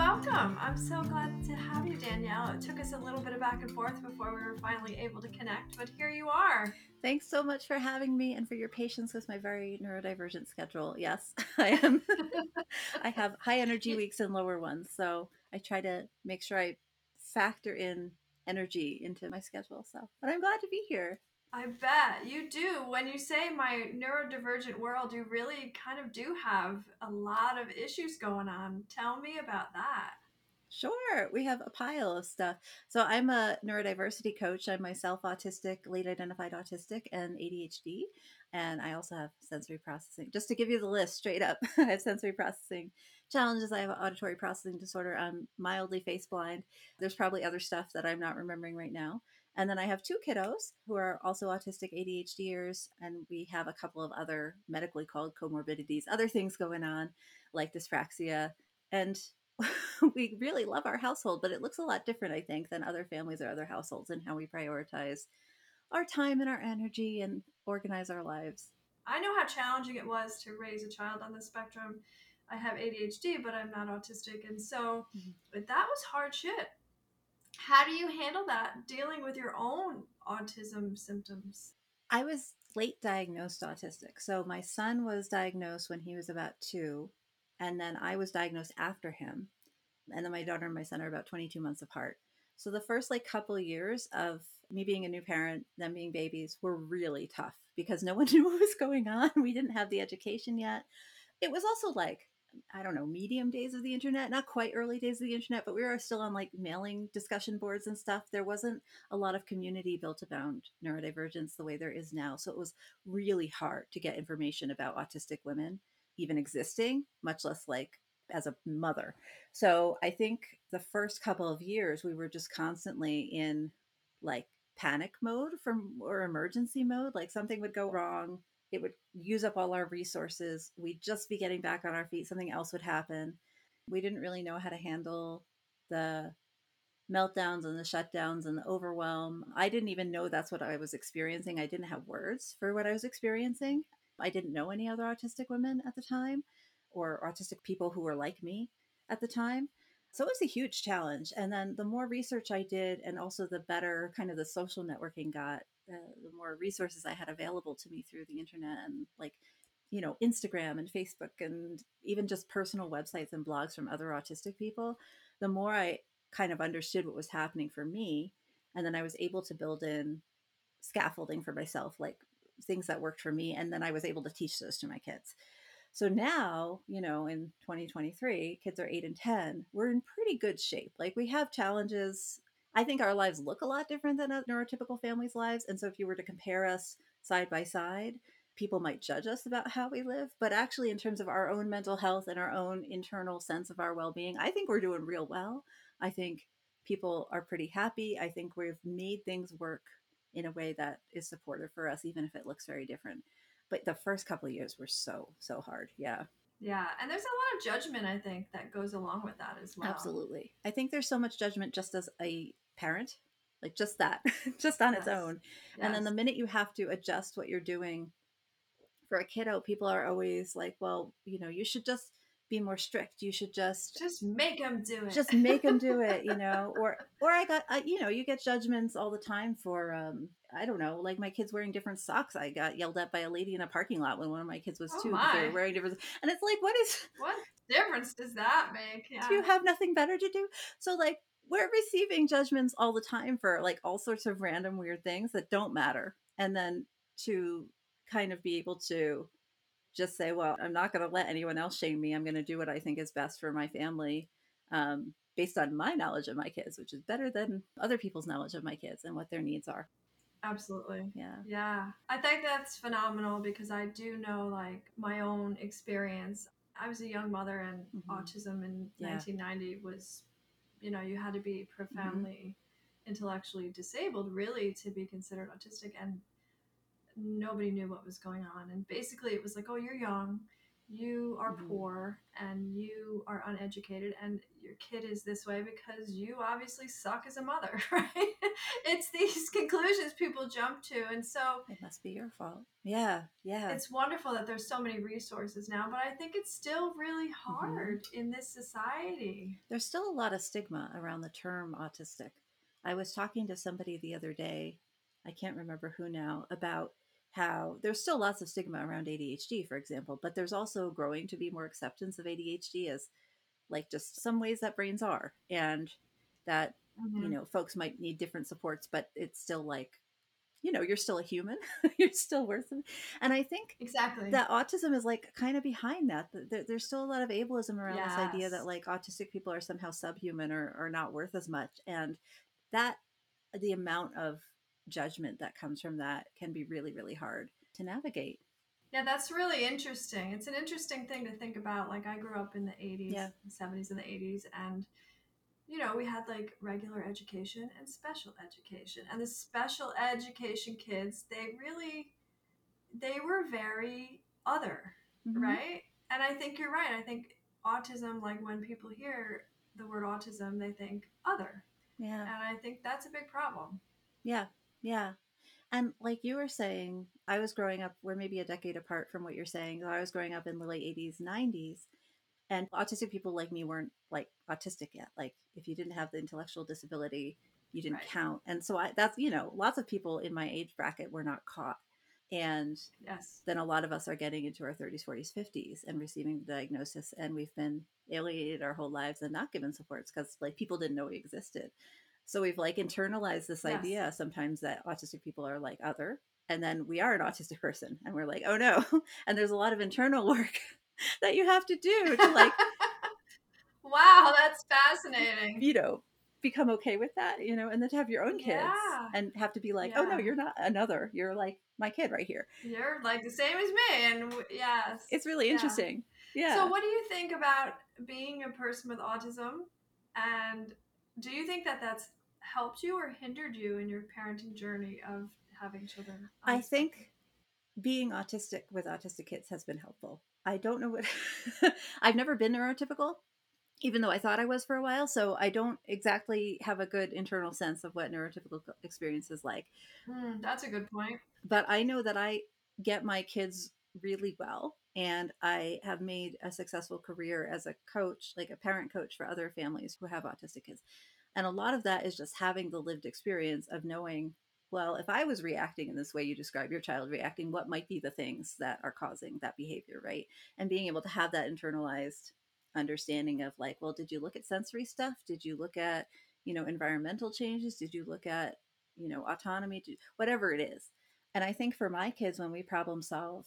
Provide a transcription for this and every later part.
welcome. I'm so glad to have you, Danielle. It took us a little bit of back and forth before we were finally able to connect, but here you are. Thanks so much for having me and for your patience with my very neurodivergent schedule. Yes, I am. I have high energy weeks and lower ones, so I try to make sure I factor in energy into my schedule. So, but I'm glad to be here. I bet you do. When you say my neurodivergent world, you really kind of do have a lot of issues going on. Tell me about that. Sure, we have a pile of stuff. So, I'm a neurodiversity coach. I'm myself autistic, late identified autistic, and ADHD. And I also have sensory processing. Just to give you the list straight up, I have sensory processing challenges. I have auditory processing disorder. I'm mildly face blind. There's probably other stuff that I'm not remembering right now. And then I have two kiddos who are also autistic ADHDers, and we have a couple of other medically called comorbidities, other things going on like dyspraxia. And we really love our household, but it looks a lot different, I think, than other families or other households and how we prioritize our time and our energy and organize our lives. I know how challenging it was to raise a child on the spectrum. I have ADHD, but I'm not autistic. And so mm-hmm. that was hard shit how do you handle that dealing with your own autism symptoms? I was late diagnosed autistic. So my son was diagnosed when he was about two, and then I was diagnosed after him. And then my daughter and my son are about 22 months apart. So the first like couple years of me being a new parent, them being babies were really tough because no one knew what was going on. We didn't have the education yet. It was also like I don't know, medium days of the internet, not quite early days of the internet, but we were still on like mailing discussion boards and stuff. There wasn't a lot of community built around neurodivergence the way there is now. So it was really hard to get information about autistic women even existing, much less like as a mother. So I think the first couple of years we were just constantly in like panic mode from or emergency mode like something would go wrong it would use up all our resources. We'd just be getting back on our feet. Something else would happen. We didn't really know how to handle the meltdowns and the shutdowns and the overwhelm. I didn't even know that's what I was experiencing. I didn't have words for what I was experiencing. I didn't know any other autistic women at the time or autistic people who were like me at the time. So it was a huge challenge. And then the more research I did, and also the better kind of the social networking got, uh, the more resources I had available to me through the internet and like, you know, Instagram and Facebook and even just personal websites and blogs from other autistic people, the more I kind of understood what was happening for me. And then I was able to build in scaffolding for myself, like things that worked for me. And then I was able to teach those to my kids. So now, you know, in 2023, kids are eight and 10, we're in pretty good shape. Like we have challenges I think our lives look a lot different than a neurotypical families' lives. And so if you were to compare us side by side, people might judge us about how we live. But actually, in terms of our own mental health and our own internal sense of our well being, I think we're doing real well. I think people are pretty happy. I think we've made things work in a way that is supportive for us, even if it looks very different. But the first couple of years were so, so hard. Yeah. Yeah, and there's a lot of judgment I think that goes along with that as well. Absolutely. I think there's so much judgment just as a parent, like just that, just on yes. its own. Yes. And then the minute you have to adjust what you're doing for a kiddo, people are always like, well, you know, you should just be more strict. You should just just make them do it. Just make them do it, you know. Or or I got I, you know you get judgments all the time for um I don't know like my kids wearing different socks. I got yelled at by a lady in a parking lot when one of my kids was oh two. They were wearing different, and it's like what is what difference does that make? Yeah. Do you have nothing better to do? So like we're receiving judgments all the time for like all sorts of random weird things that don't matter. And then to kind of be able to just say, well, I'm not going to let anyone else shame me. I'm going to do what I think is best for my family um, based on my knowledge of my kids, which is better than other people's knowledge of my kids and what their needs are. Absolutely. Yeah. Yeah. I think that's phenomenal because I do know like my own experience. I was a young mother and mm-hmm. autism in yeah. 1990 was you know you had to be mm-hmm. profoundly mm-hmm. intellectually disabled really to be considered autistic and nobody knew what was going on and basically it was like oh you're young you are mm-hmm. poor and you are uneducated and your kid is this way because you obviously suck as a mother, right? it's these conclusions people jump to. And so it must be your fault. Yeah. Yeah. It's wonderful that there's so many resources now, but I think it's still really mm-hmm. hard mm-hmm. in this society. There's still a lot of stigma around the term autistic. I was talking to somebody the other day, I can't remember who now, about how there's still lots of stigma around ADHD, for example, but there's also growing to be more acceptance of ADHD as like just some ways that brains are, and that mm-hmm. you know folks might need different supports, but it's still like you know you're still a human you're still worth it and i think exactly that autism is like kind of behind that there's still a lot of ableism around yes. this idea that like autistic people are somehow subhuman or, or not worth as much and that the amount of judgment that comes from that can be really, really hard to navigate. Yeah, that's really interesting. It's an interesting thing to think about. Like, I grew up in the 80s, yeah. 70s, and the 80s, and you know, we had like regular education and special education. And the special education kids, they really they were very other, mm-hmm. right? And I think you're right. I think autism like when people hear the word autism, they think other. Yeah. And I think that's a big problem. Yeah. Yeah. And like you were saying, I was growing up, we're maybe a decade apart from what you're saying. I was growing up in the late 80s, 90s, and autistic people like me weren't like autistic yet. Like if you didn't have the intellectual disability, you didn't right. count. And so I, that's, you know, lots of people in my age bracket were not caught. And yes. then a lot of us are getting into our 30s, 40s, 50s and receiving the diagnosis. And we've been alienated our whole lives and not given supports because like people didn't know we existed. So we've like internalized this yes. idea sometimes that autistic people are like other, and then we are an autistic person, and we're like, oh no. And there's a lot of internal work that you have to do to like. wow, that's fascinating. You know, become okay with that, you know, and then to have your own kids yeah. and have to be like, yeah. oh no, you're not another. You're like my kid right here. You're like the same as me, and yes, it's really yeah. interesting. Yeah. So, what do you think about being a person with autism? And do you think that that's helped you or hindered you in your parenting journey of having children? I think being autistic with autistic kids has been helpful. I don't know what I've never been neurotypical, even though I thought I was for a while. So I don't exactly have a good internal sense of what neurotypical experience is like. Mm, that's a good point. But I know that I get my kids really well. And I have made a successful career as a coach, like a parent coach for other families who have autistic kids. And a lot of that is just having the lived experience of knowing, well, if I was reacting in this way you describe your child reacting, what might be the things that are causing that behavior, right? And being able to have that internalized understanding of like, well, did you look at sensory stuff? Did you look at, you know, environmental changes? Did you look at, you know, autonomy? Whatever it is. And I think for my kids, when we problem solve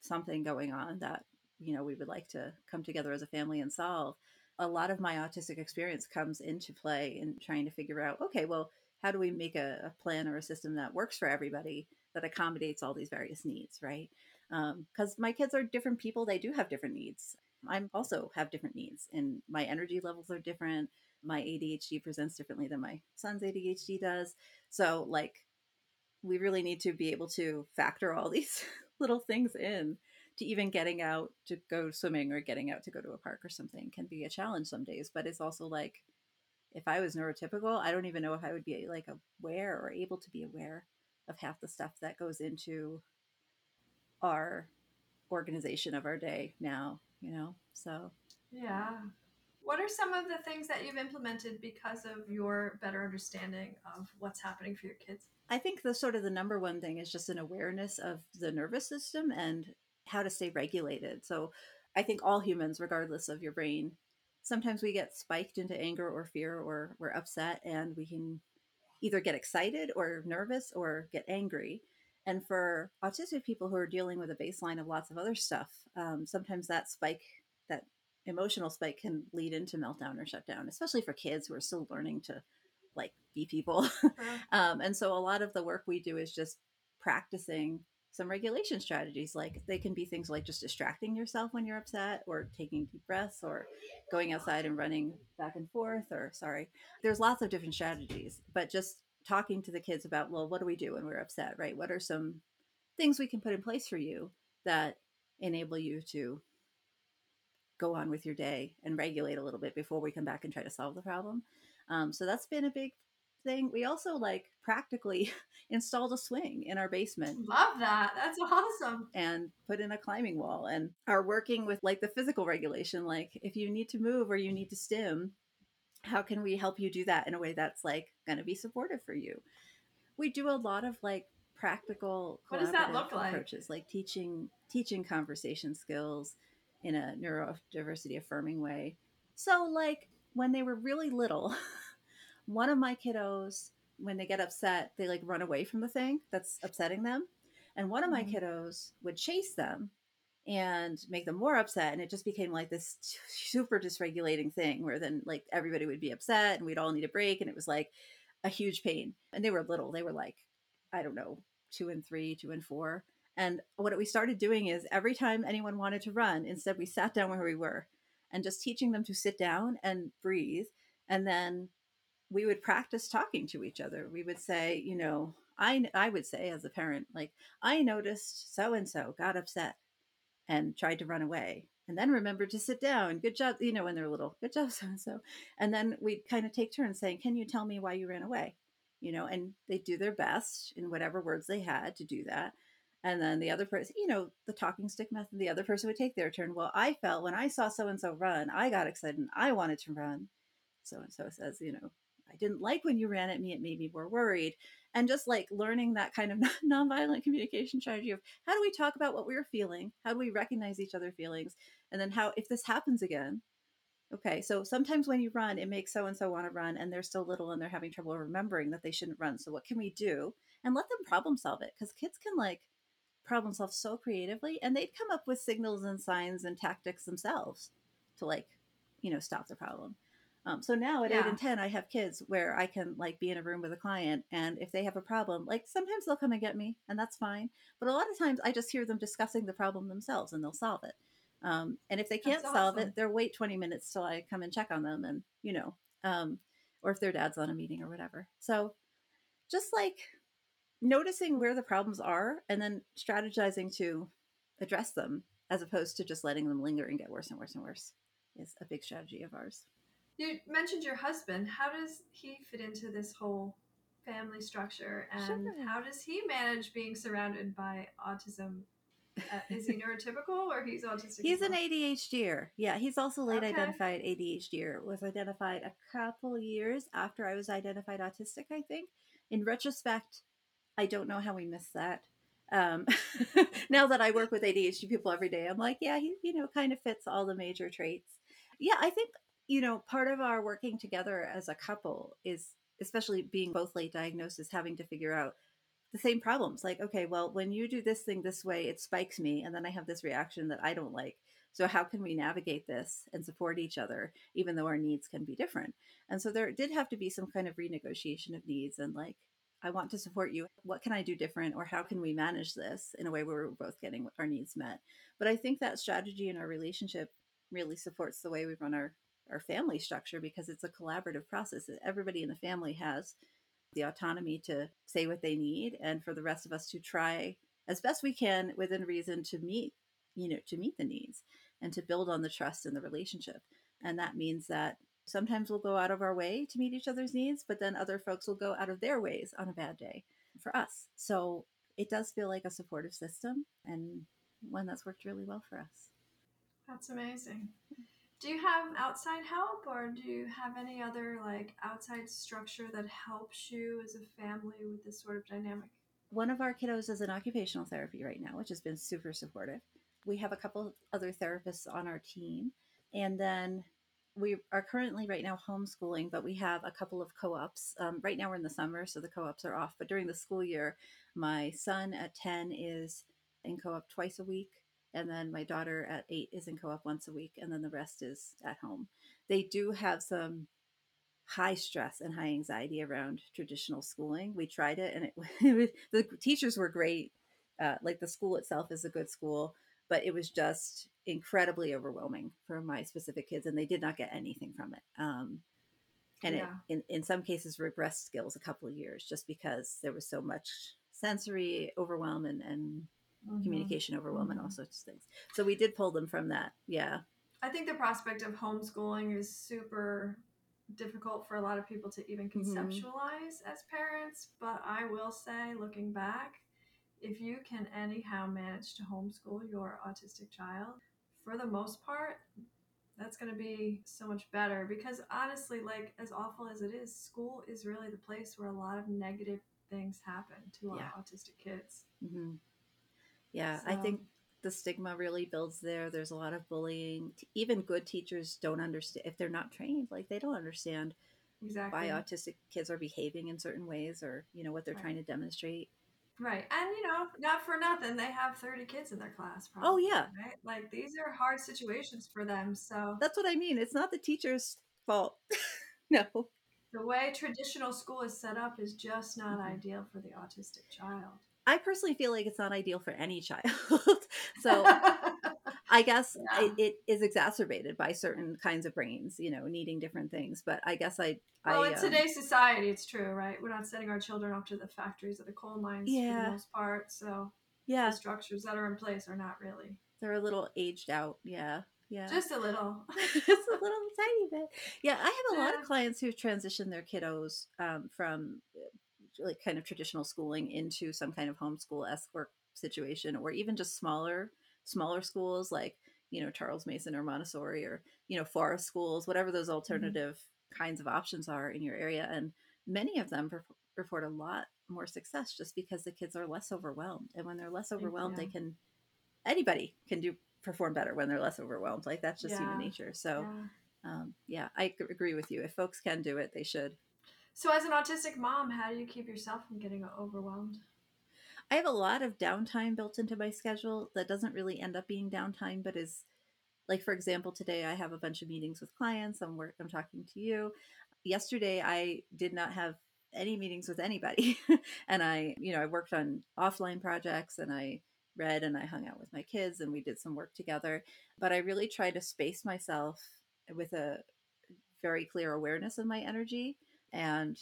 something going on that, you know, we would like to come together as a family and solve, a lot of my autistic experience comes into play in trying to figure out okay well how do we make a, a plan or a system that works for everybody that accommodates all these various needs right? Because um, my kids are different people they do have different needs. I also have different needs and my energy levels are different. My adhd presents differently than my son's adhd does. So like we really need to be able to factor all these little things in to even getting out to go swimming or getting out to go to a park or something can be a challenge some days. But it's also like if I was neurotypical, I don't even know if I would be like aware or able to be aware of half the stuff that goes into our organization of our day now, you know? So, yeah. What are some of the things that you've implemented because of your better understanding of what's happening for your kids? I think the sort of the number one thing is just an awareness of the nervous system and how to stay regulated. So I think all humans, regardless of your brain, sometimes we get spiked into anger or fear or we're upset and we can either get excited or nervous or get angry. And for autistic people who are dealing with a baseline of lots of other stuff, um, sometimes that spike, that emotional spike can lead into meltdown or shutdown, especially for kids who are still learning to like be people. um, and so a lot of the work we do is just practicing some regulation strategies like they can be things like just distracting yourself when you're upset or taking deep breaths or going outside and running back and forth or sorry. There's lots of different strategies but just talking to the kids about well what do we do when we're upset? right? What are some things we can put in place for you that enable you to go on with your day and regulate a little bit before we come back and try to solve the problem. Um, so that's been a big thing. We also like practically installed a swing in our basement. Love that. That's awesome. And put in a climbing wall and are working with like the physical regulation. Like if you need to move or you need to stim, how can we help you do that in a way that's like going to be supportive for you? We do a lot of like practical what does that look approaches like? like teaching teaching conversation skills in a neurodiversity affirming way. So like when they were really little, one of my kiddos when they get upset, they like run away from the thing that's upsetting them. And one of my mm-hmm. kiddos would chase them and make them more upset. And it just became like this super dysregulating thing where then like everybody would be upset and we'd all need a break. And it was like a huge pain. And they were little, they were like, I don't know, two and three, two and four. And what we started doing is every time anyone wanted to run, instead we sat down where we were and just teaching them to sit down and breathe. And then we would practice talking to each other. We would say, you know, I I would say as a parent, like I noticed so and so got upset and tried to run away, and then remembered to sit down. Good job, you know, when they're little. Good job, so and so. And then we'd kind of take turns saying, "Can you tell me why you ran away?" You know, and they do their best in whatever words they had to do that. And then the other person, you know, the talking stick method, the other person would take their turn. Well, I felt when I saw so and so run, I got excited and I wanted to run. So and so says, you know, I didn't like when you ran at me. It made me more worried. And just like learning that kind of nonviolent communication strategy of how do we talk about what we are feeling? How do we recognize each other feelings? And then how, if this happens again, okay, so sometimes when you run, it makes so and so want to run and they're still little and they're having trouble remembering that they shouldn't run. So what can we do? And let them problem solve it because kids can like problem solve so creatively and they'd come up with signals and signs and tactics themselves to like, you know, stop the problem. Um, so now at yeah. eight and 10, I have kids where I can like be in a room with a client. And if they have a problem, like sometimes they'll come and get me and that's fine. But a lot of times I just hear them discussing the problem themselves and they'll solve it. Um, and if they can't awesome. solve it, they'll wait 20 minutes till I come and check on them and, you know, um, or if their dad's on a meeting or whatever. So just like noticing where the problems are and then strategizing to address them as opposed to just letting them linger and get worse and worse and worse is a big strategy of ours. You mentioned your husband. How does he fit into this whole family structure, and sure. how does he manage being surrounded by autism? Uh, is he neurotypical or he's autistic? He's an ADHDer. Yeah, he's also late okay. identified ADHDer. Was identified a couple years after I was identified autistic. I think. In retrospect, I don't know how we missed that. Um, now that I work with ADHD people every day, I'm like, yeah, he you know kind of fits all the major traits. Yeah, I think you know, part of our working together as a couple is, especially being both late diagnosis, having to figure out the same problems. Like, okay, well, when you do this thing this way, it spikes me, and then I have this reaction that I don't like. So, how can we navigate this and support each other, even though our needs can be different? And so, there did have to be some kind of renegotiation of needs and like, I want to support you. What can I do different? Or how can we manage this in a way where we're both getting our needs met? But I think that strategy in our relationship really supports the way we run our our family structure because it's a collaborative process. that Everybody in the family has the autonomy to say what they need and for the rest of us to try as best we can within reason to meet, you know, to meet the needs and to build on the trust in the relationship. And that means that sometimes we'll go out of our way to meet each other's needs, but then other folks will go out of their ways on a bad day for us. So it does feel like a supportive system and one that's worked really well for us. That's amazing. Do you have outside help or do you have any other like outside structure that helps you as a family with this sort of dynamic? One of our kiddos is in occupational therapy right now, which has been super supportive. We have a couple other therapists on our team. And then we are currently right now homeschooling, but we have a couple of co ops. Um, right now we're in the summer, so the co ops are off. But during the school year, my son at 10 is in co op twice a week and then my daughter at eight is in co-op once a week and then the rest is at home they do have some high stress and high anxiety around traditional schooling we tried it and it, the teachers were great uh, like the school itself is a good school but it was just incredibly overwhelming for my specific kids and they did not get anything from it um, and yeah. it, in, in some cases regressed skills a couple of years just because there was so much sensory overwhelm and, and mm-hmm. communication overwhelm, mm-hmm. and all sorts of things. So we did pull them from that. Yeah. I think the prospect of homeschooling is super difficult for a lot of people to even Mm-hmm. conceptualize as parents. But I will say, looking back, if you can anyhow manage to homeschool your autistic child, for the most part, that's going to be so much better because honestly, like as awful as it is, school is really the place where a lot of negative things happen to our autistic kids. hmm Yeah, I think the stigma really builds there. There's a lot of bullying. Even good teachers don't understand if they're not trained. Like they don't understand Exactly. why autistic kids are behaving in certain ways, or you know what they're Right. trying to demonstrate. Right. And you know, not for nothing, they have 30 kids in their class Oh yeah, right? Like these are hard situations for them. So that's what I mean. It's not the teacher's fault. no. the way traditional school is set up is just not Mhm. ideal for the autistic child. I personally feel like it's not ideal for any child. so I guess Yeah. it, it is exacerbated by certain kinds of brains, you know, needing different things. But I guess I, well, I, in um, today's society, it's true, right? We're not sending our children off to the factories or the coal mines for the most part. So yeah, the structures that are in place are not really. they're a little aged out. Yeah, yeah, Just a little. just a little tiny bit. Yeah, I have a lot of clients who've transitioned their kiddos um, from uh, like kind of traditional schooling into some kind of homeschool esque work situation, or even just smaller smaller schools like you know Charlotte Mason or Montessori or you know forest schools, whatever those alternative kinds of options are in your area, and many of them rep- report a lot more success just because the kids are less overwhelmed, and when they're less overwhelmed, they can anybody can do perform better when they're less overwhelmed. Like that's just human nature. So Yeah. um, yeah, I agree with you. If folks can do it, they should. So, as an autistic mom, how do you keep yourself from getting overwhelmed? I have a lot of downtime built into my schedule that doesn't really end up being downtime, but is like, for example, today I have a bunch of meetings with clients. I'm work, I'm talking to you. Yesterday, I did not have any meetings with anybody, and I, you know, I worked on offline projects and I read and I hung out with my kids and we did some work together. But I really try to space myself with a very clear awareness of my energy and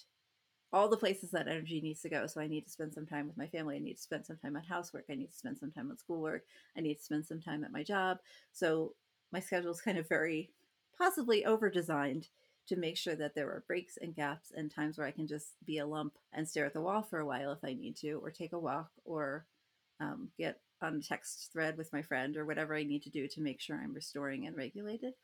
all the places that energy needs to go. So I need to spend some time with my family. I need to spend some time on housework. I need to spend some time on schoolwork. I need to spend some time at my job. So my schedule is kind of very possibly over designed to make sure that there are breaks and gaps and times where I can just be a lump and stare at the wall for a while if I need to, or take a walk, or um, get on a text thread with my friend, or whatever I need to do to make sure I'm restoring and regulated.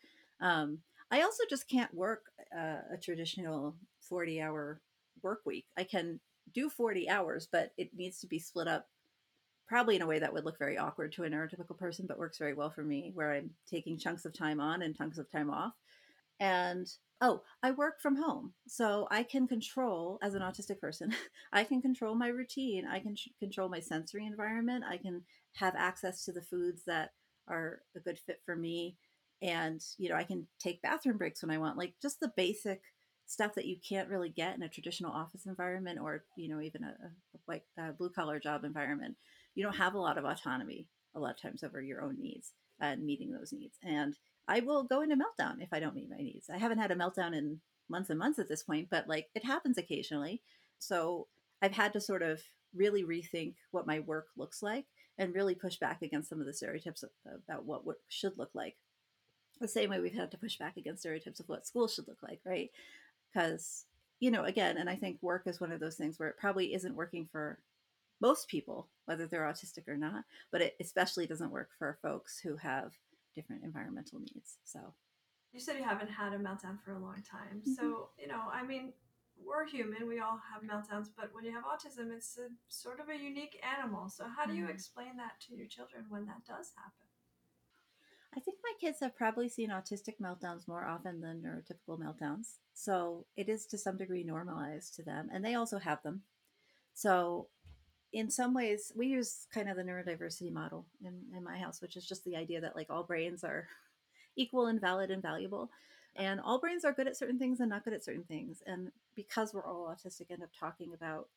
Um, I also just can't work uh, a traditional 40 hour work week. I can do 40 hours, but it needs to be split up probably in a way that would look very awkward to a neurotypical person, but works very well for me, where I'm taking chunks of time on and chunks of time off. And oh, I work from home. So I can control, as an autistic person, I can control my routine. I can control my sensory environment. I can have access to the foods that are a good fit for me. And, you know, I can take bathroom breaks when I want, like just the basic stuff that you can't really get in a traditional office environment or, you know, even a, a like a blue collar job environment. You don't have a lot of autonomy a lot of times over your own needs and meeting those needs. And I will go into meltdown if I don't meet my needs. I haven't had a meltdown in months and months at this point, but like it happens occasionally. So I've had to sort of really rethink what my work looks like and really push back against some of the stereotypes about what work should look like. The same way we've had to push back against stereotypes of what school should look like, right? Because, you know, again, and I think work is one of those things where it probably isn't working for most people, whether they're autistic or not, but it especially doesn't work for folks who have different environmental needs. So, You said you haven't had a meltdown for a long time. Mhm. So, you know, I mean, we're human. We all have meltdowns, but when you have autism, it's a sort of a unique animal. So, how do you Mhm. explain that to your children when that does happen? I think my kids have probably seen autistic meltdowns more often than neurotypical meltdowns. So, it is to some degree normalized to them, and they also have them. So, in some ways, we use kind of the neurodiversity model in, in my house, which is just the idea that like all brains are equal and valid and valuable. And all brains are good at certain things and not good at certain things. And because we're all autistic, end up talking about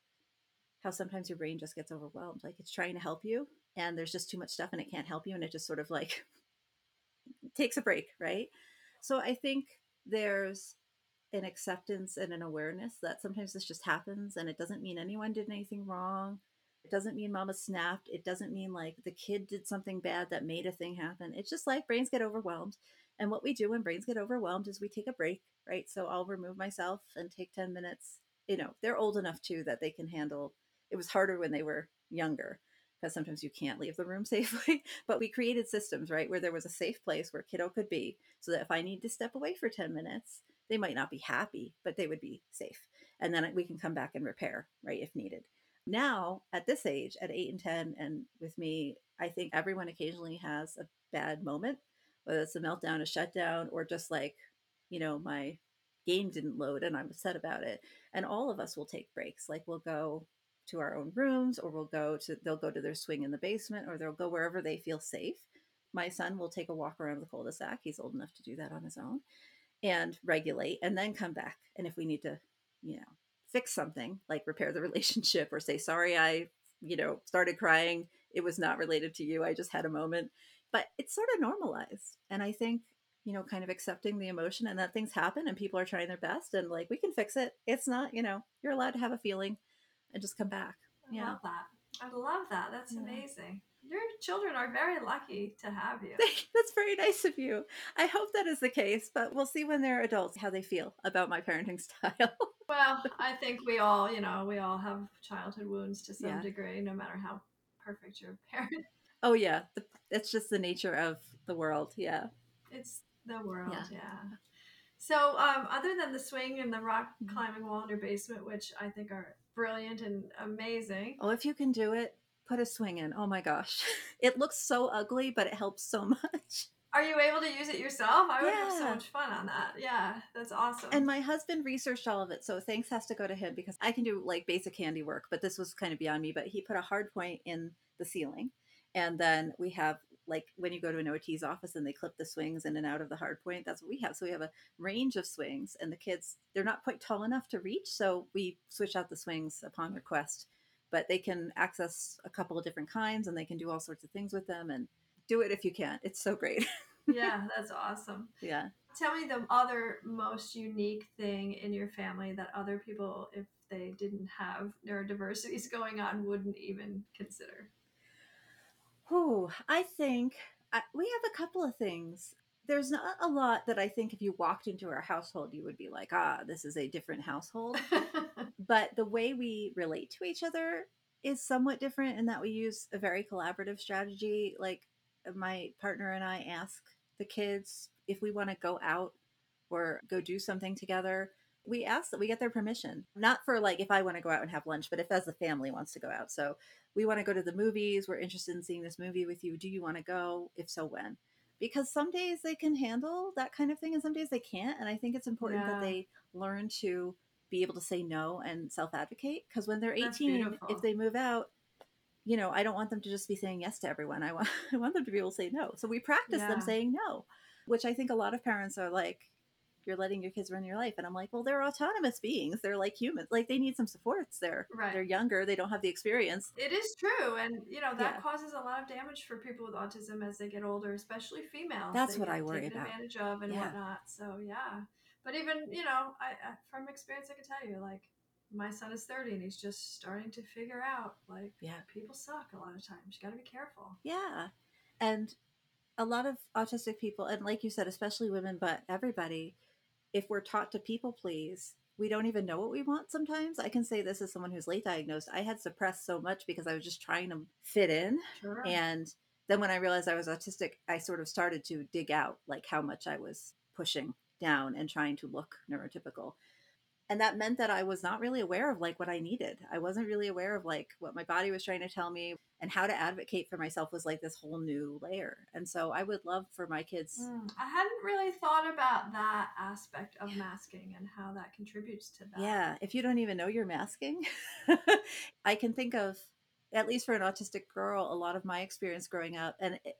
how sometimes your brain just gets overwhelmed. Like it's trying to help you and there's just too much stuff and it can't help you. And it just sort of like takes a break, right? So I think there's an acceptance and an awareness that sometimes this just happens and it doesn't mean anyone did anything wrong. It doesn't mean mama snapped. It doesn't mean like the kid did something bad that made a thing happen. It's just like brains get overwhelmed And what we do when brains get overwhelmed is we take a break, right? So I'll remove myself and take 10 minutes. You know, they're old enough too that they can handle it was harder when they were younger because sometimes you can't leave the room safely. but we created systems, right, where there was a safe place where kiddo could be so that if I need to step away for 10 minutes, they might not be happy, but they would be safe. And then we can come back and repair, right, if needed. Now, at this age, at eight and 10, and with me, I think everyone occasionally has a bad moment, whether it's a meltdown, a shutdown, or just like, you know, my game didn't load and I'm upset about it. And all of us will take breaks. Like we'll go to our own rooms or we'll go to they'll go to their swing in the basement or they'll go wherever they feel safe. My son will take a walk around the cul-de-sac he's old enough to do that on his own and regulate and then come back. And if we need to you know fix something like repair the relationship or say sorry i you know started crying it was not related to you i just had a moment but it's sort of normalized and i think you know kind of accepting the emotion and that things happen and people are trying their best and like we can fix it. It's not you know you're allowed to have a feeling and just come back. I yeah. love that. I love that. That's yeah. amazing. Your children are very lucky to have you. That's very nice of you. I hope that is the case, but we'll see when they're adults how they feel about my parenting style. well, I think we all, you know, we all have childhood wounds to some yeah. degree, no matter how perfect your parent. Oh yeah, it's just the nature of the world. Yeah, it's the world. Yeah. yeah. So, um, other than the swing and the rock mm-hmm. climbing wall in your basement, which I think are brilliant and amazing. Oh, if you can do it, put a swing in. Oh my gosh. It looks so ugly, but it helps so much. Are you able to use it yourself? I would yeah. have so much fun on that. Yeah, that's awesome. And my husband researched all of it, so thanks has to go to him because I can do like basic handy work, but this was kind of beyond me. But he put a hard point in the ceiling, and then we have like when you go to an OT's office and they clip the swings in and out of the hard point, that's what we have. So we have a range of swings, and the kids, they're not quite tall enough to reach. So we switch out the swings upon request, but they can access a couple of different kinds and they can do all sorts of things with them and do it if you can. It's so great. yeah, that's awesome. Yeah. Tell me the other most unique thing in your family that other people, if they didn't have neurodiversities going on, wouldn't even consider. Oh, I think I, we have a couple of things. There's not a lot that I think if you walked into our household, you would be like, ah, this is a different household. but the way we relate to each other is somewhat different in that we use a very collaborative strategy. Like my partner and I ask the kids if we want to go out or go do something together we ask that we get their permission. Not for like if i want to go out and have lunch but if as the family wants to go out. So we want to go to the movies we're interested in seeing this movie with you do you want to go? If so when? Because some days they can handle that kind of thing and some days they can't and i think it's important yeah. that they learn to be able to say no and self-advocate because when they're 18 if they move out you know i don't want them to just be saying yes to everyone. I want i want them to be able to say no. So we practice yeah. them saying no which i think a lot of parents are like you're letting your kids run your life. And i'm like well they're autonomous beings. They're like humans like they need some supports. They're right. they're younger. They don't have the experience. It is true. And you know that yeah. causes a lot of damage for people with autism as they get older especially females. That's they what i worry about. advantage of and yeah. whatnot. So yeah. But even you know I, I from experience i can tell you like my son is 30 and he's just starting to figure out like yeah. people suck a lot of times. You got to be careful. Yeah. And a lot of autistic people and like you said especially women but everybody if we're taught to people please, we don't even know what we want sometimes. I can say this as someone who's late diagnosed. I had suppressed so much because I was just trying to fit in. Sure. And then when I realized I was autistic, I sort of started to dig out like how much I was pushing down and trying to look neurotypical and that meant that I was not really aware of like what I needed. I wasn't really aware of like what my body was trying to tell me and how to advocate for myself was like this whole new layer. And so I would love for my kids. Mm, I hadn't really thought about that aspect of masking and how that contributes to that. Yeah, if you don't even know you're masking, I can think of at least for an autistic girl, a lot of my experience growing up and it,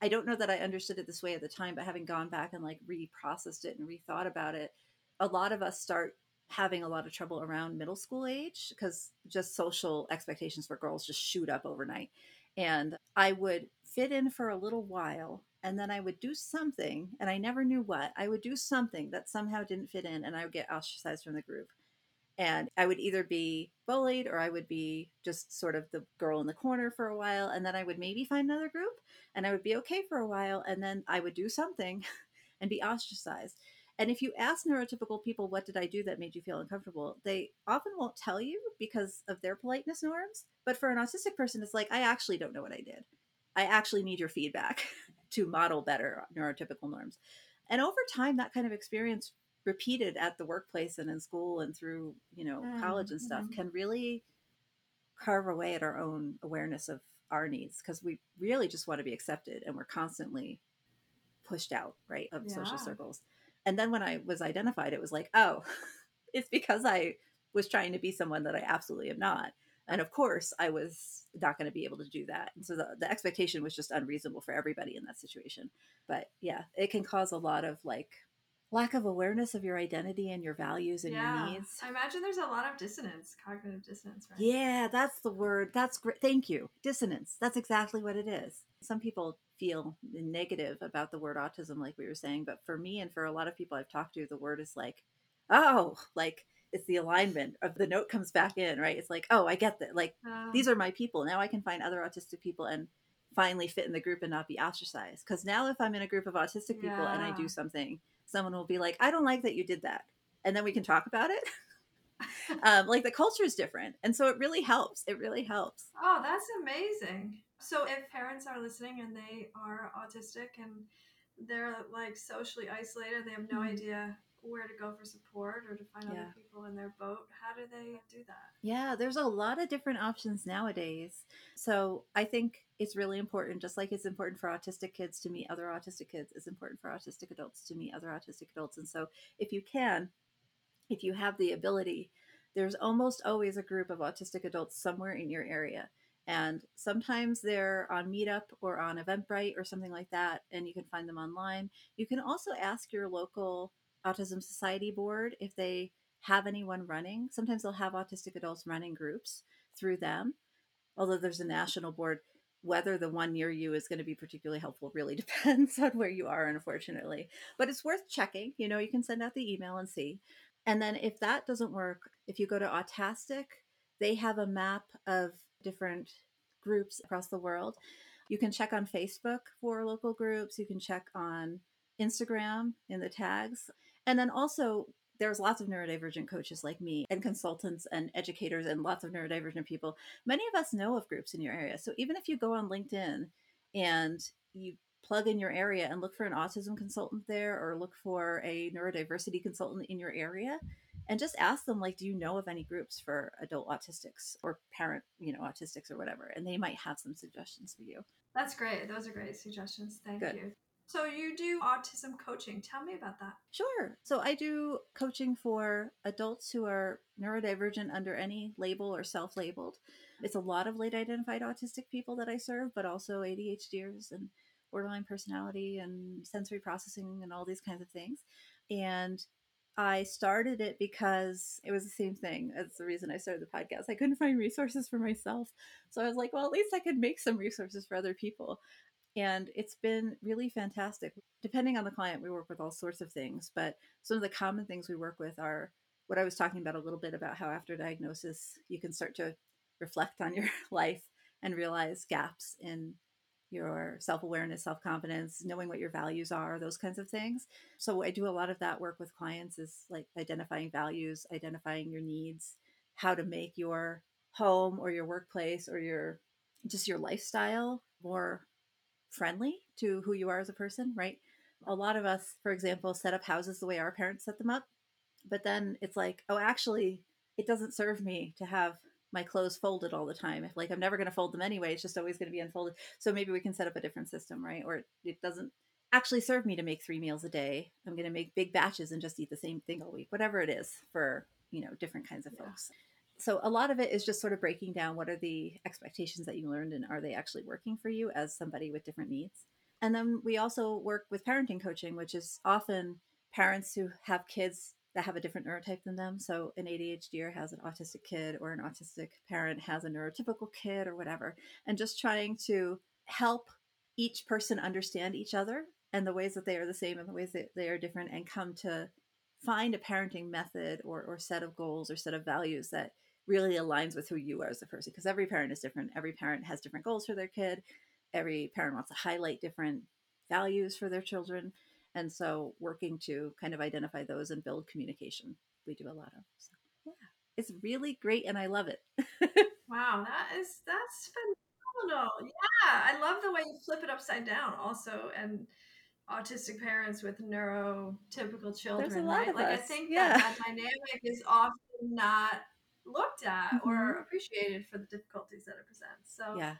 I don't know that I understood it this way at the time, but having gone back and like reprocessed it and rethought about it, a lot of us start having a lot of trouble around middle school age because just social expectations for girls just shoot up overnight. And I would fit in for a little while and then I would do something and I never knew what. I would do something that somehow didn't fit in and I would get ostracized from the group. And I would either be bullied or I would be just sort of the girl in the corner for a while. And then I would maybe find another group and I would be okay for a while. And then I would do something and be ostracized. And if you ask neurotypical people, what did I do that made you feel uncomfortable? They often won't tell you because of their politeness norms. But for an autistic person, it's like, I actually don't know what I did. I actually need your feedback to model better neurotypical norms. And over time, that kind of experience repeated at the workplace and in school and through, you know, mm, college and stuff mm-hmm. can really carve away at our own awareness of our needs because we really just want to be accepted and we're constantly pushed out, right, of yeah. social circles. And then when I was identified, it was like, oh, it's because I was trying to be someone that I absolutely am not. And of course, I was not going to be able to do that. And so the, the expectation was just unreasonable for everybody in that situation. But yeah, it can cause a lot of like lack of awareness of your identity and your values and yeah. your needs. I imagine there's a lot of dissonance, cognitive dissonance, right? Yeah, that's the word. That's great. Thank you. Dissonance. That's exactly what it is. Some people feel negative about the word autism, like we were saying. But for me and for a lot of people I've talked to, the word is like, oh, like it's the alignment of the note comes back in, right? It's like, oh, I get that. Like oh. these are my people. Now I can find other autistic people and finally fit in the group and not be ostracized. Because now if I'm in a group of autistic people yeah. and I do something, someone will be like, I don't like that you did that. And then we can talk about it. um, like the culture is different. And so it really helps. It really helps. Oh, that's amazing. So if parents are listening and they are autistic and they're like socially isolated, they have no mm-hmm. idea where to go for support or to find yeah. other people in their boat, how do they do that? Yeah, there's a lot of different options nowadays. So I think it's really important, just like it's important for autistic kids to meet other autistic kids, it's important for autistic adults to meet other autistic adults. And so if you can, if you have the ability, there's almost always a group of autistic adults somewhere in your area. And sometimes they're on Meetup or on Eventbrite or something like that, and you can find them online. You can also ask your local Autism Society board if they have anyone running. Sometimes they'll have autistic adults running groups through them. Although there's a national board, whether the one near you is going to be particularly helpful really depends on where you are, unfortunately. But it's worth checking. You know, you can send out the email and see. And then if that doesn't work, if you go to Autastic, they have a map of different groups across the world. You can check on Facebook for local groups. You can check on Instagram in the tags. And then also, there's lots of neurodivergent coaches like me and consultants and educators and lots of neurodivergent people. Many of us know of groups in your area. So even if you go on LinkedIn and you plug in your area and look for an autism consultant there or look for a neurodiversity consultant in your area and just ask them like do you know of any groups for adult autistics or parent you know autistics or whatever and they might have some suggestions for you that's great those are great suggestions thank Good. you so you do autism coaching. Tell me about that. Sure. So I do coaching for adults who are neurodivergent under any label or self-labeled. It's a lot of late identified autistic people that I serve, but also ADHDers and borderline personality and sensory processing and all these kinds of things. And I started it because it was the same thing as the reason I started the podcast. I couldn't find resources for myself. So I was like, well, at least I could make some resources for other people. And it's been really fantastic. Depending on the client, we work with all sorts of things, but some of the common things we work with are what I was talking about a little bit about how after diagnosis, you can start to reflect on your life and realize gaps in your self awareness, self confidence, knowing what your values are, those kinds of things. So I do a lot of that work with clients is like identifying values, identifying your needs, how to make your home or your workplace or your just your lifestyle more friendly to who you are as a person, right? A lot of us, for example, set up houses the way our parents set them up. But then it's like, oh, actually, it doesn't serve me to have my clothes folded all the time. Like I'm never going to fold them anyway. It's just always going to be unfolded. So maybe we can set up a different system, right? Or it doesn't actually serve me to make three meals a day. I'm going to make big batches and just eat the same thing all week, whatever it is for, you know, different kinds of yeah. folks so a lot of it is just sort of breaking down what are the expectations that you learned and are they actually working for you as somebody with different needs and then we also work with parenting coaching which is often parents who have kids that have a different neurotype than them. So an ADHDer has an autistic kid or an autistic parent has a neurotypical kid or whatever. And just trying to help each person understand each other and the ways that they are the same and the ways that they are different and come to find a parenting method or, or set of goals or set of values that really aligns with who you are as a person. Because every parent is different. Every parent has different goals for their kid. Every parent wants to highlight different values for their children And so working to kind of identify those and build communication, we do a lot of. So yeah, it's really great and I love it. wow, that is that's phenomenal. Yeah, I love the way you flip it upside down also and autistic parents with neurotypical children, right? Like us. I think yeah. that, that dynamic is often not looked at mm-hmm. or appreciated for the difficulties that it presents. So yeah.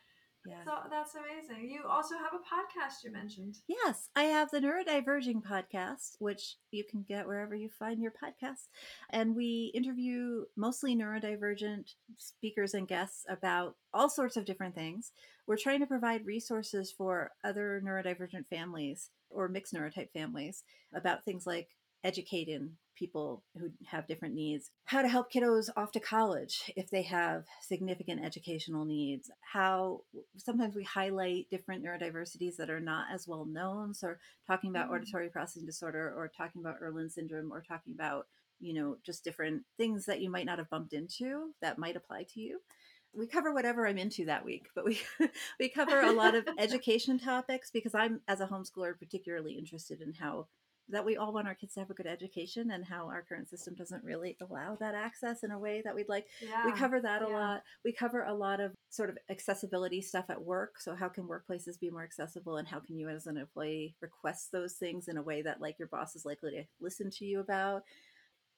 Yeah. So that's amazing. You also have a podcast you mentioned. Yes, I have the Neurodiverging podcast, which you can get wherever you find your podcasts. And we interview mostly neurodivergent speakers and guests about all sorts of different things. We're trying to provide resources for other neurodivergent families or mixed neurotype families about things like educating people who have different needs, how to help kiddos off to college if they have significant educational needs, how sometimes we highlight different neurodiversities that are not as well known. So, talking about mm-hmm. auditory processing disorder or talking about Irlen syndrome or talking about, you know, just different things that you might not have bumped into that might apply to you we cover whatever I'm into that week, but we we cover a lot of education topics because I'm as a homeschooler particularly interested in how that we all want our kids to have a good education and how our current system doesn't really allow that access in a way that we'd like. Yeah, we cover that a yeah. lot. We cover a lot of sort of accessibility stuff at work. So how can workplaces be more accessible and how can you as an employee request those things in a way that like your boss is likely to listen to you about?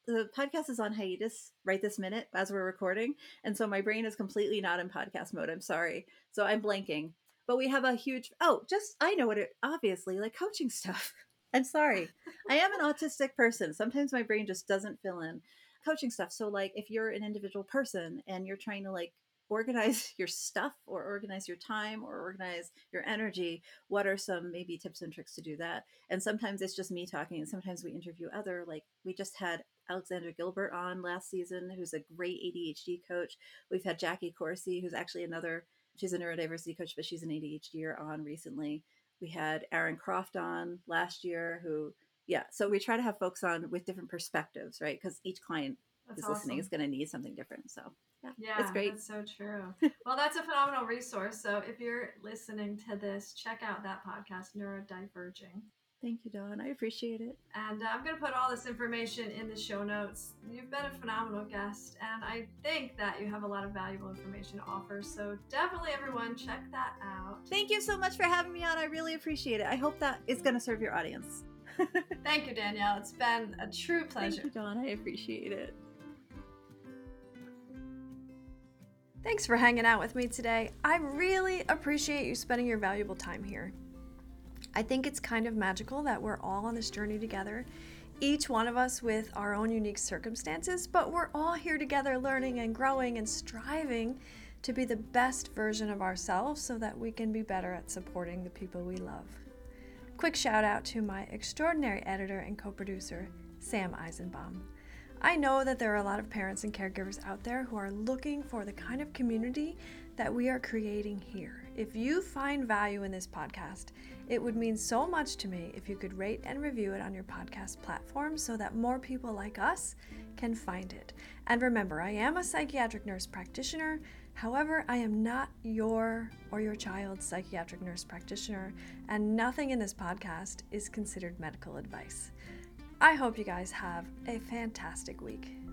The podcast is on hiatus right this minute as we're recording. And so my brain is completely not in podcast mode. I'm sorry. So I'm blanking. But we have a huge oh, just I know what it obviously like coaching stuff. I'm sorry. I am an autistic person. Sometimes my brain just doesn't fill in coaching stuff. So like if you're an individual person and you're trying to like organize your stuff or organize your time or organize your energy, what are some maybe tips and tricks to do that? And sometimes it's just me talking and sometimes we interview other like we just had Alexander Gilbert on last season, who's a great ADHD coach. We've had Jackie Coursey, who's actually another, she's a neurodiversity coach, but she's an ADHDer on recently. We had Aaron Croft on last year, who, yeah. So we try to have folks on with different perspectives, right? Because each client that's is awesome. listening is going to need something different. So yeah, yeah, it's great. That's so true. well, that's a phenomenal resource. So if you're listening to this, check out that podcast, Neurodiverging. Thank you, Dawn. I appreciate it. And uh, I'm going to put all this information in the show notes. You've been a phenomenal guest, and I think that you have a lot of valuable information to offer. So definitely, everyone, check that out. Thank you so much for having me on. I really appreciate it. I hope that is going to serve your audience. Thank you, Danielle. It's been a true pleasure. Thank you, Dawn. I appreciate it. Thanks for hanging out with me today. I really appreciate you spending your valuable time here. I think it's kind of magical that we're all on this journey together, each one of us with our own unique circumstances, but we're all here together learning and growing and striving to be the best version of ourselves so that we can be better at supporting the people we love. Quick shout out to my extraordinary editor and co producer, Sam Eisenbaum. I know that there are a lot of parents and caregivers out there who are looking for the kind of community that we are creating here. If you find value in this podcast, it would mean so much to me if you could rate and review it on your podcast platform so that more people like us can find it. And remember, I am a psychiatric nurse practitioner. However, I am not your or your child's psychiatric nurse practitioner, and nothing in this podcast is considered medical advice. I hope you guys have a fantastic week.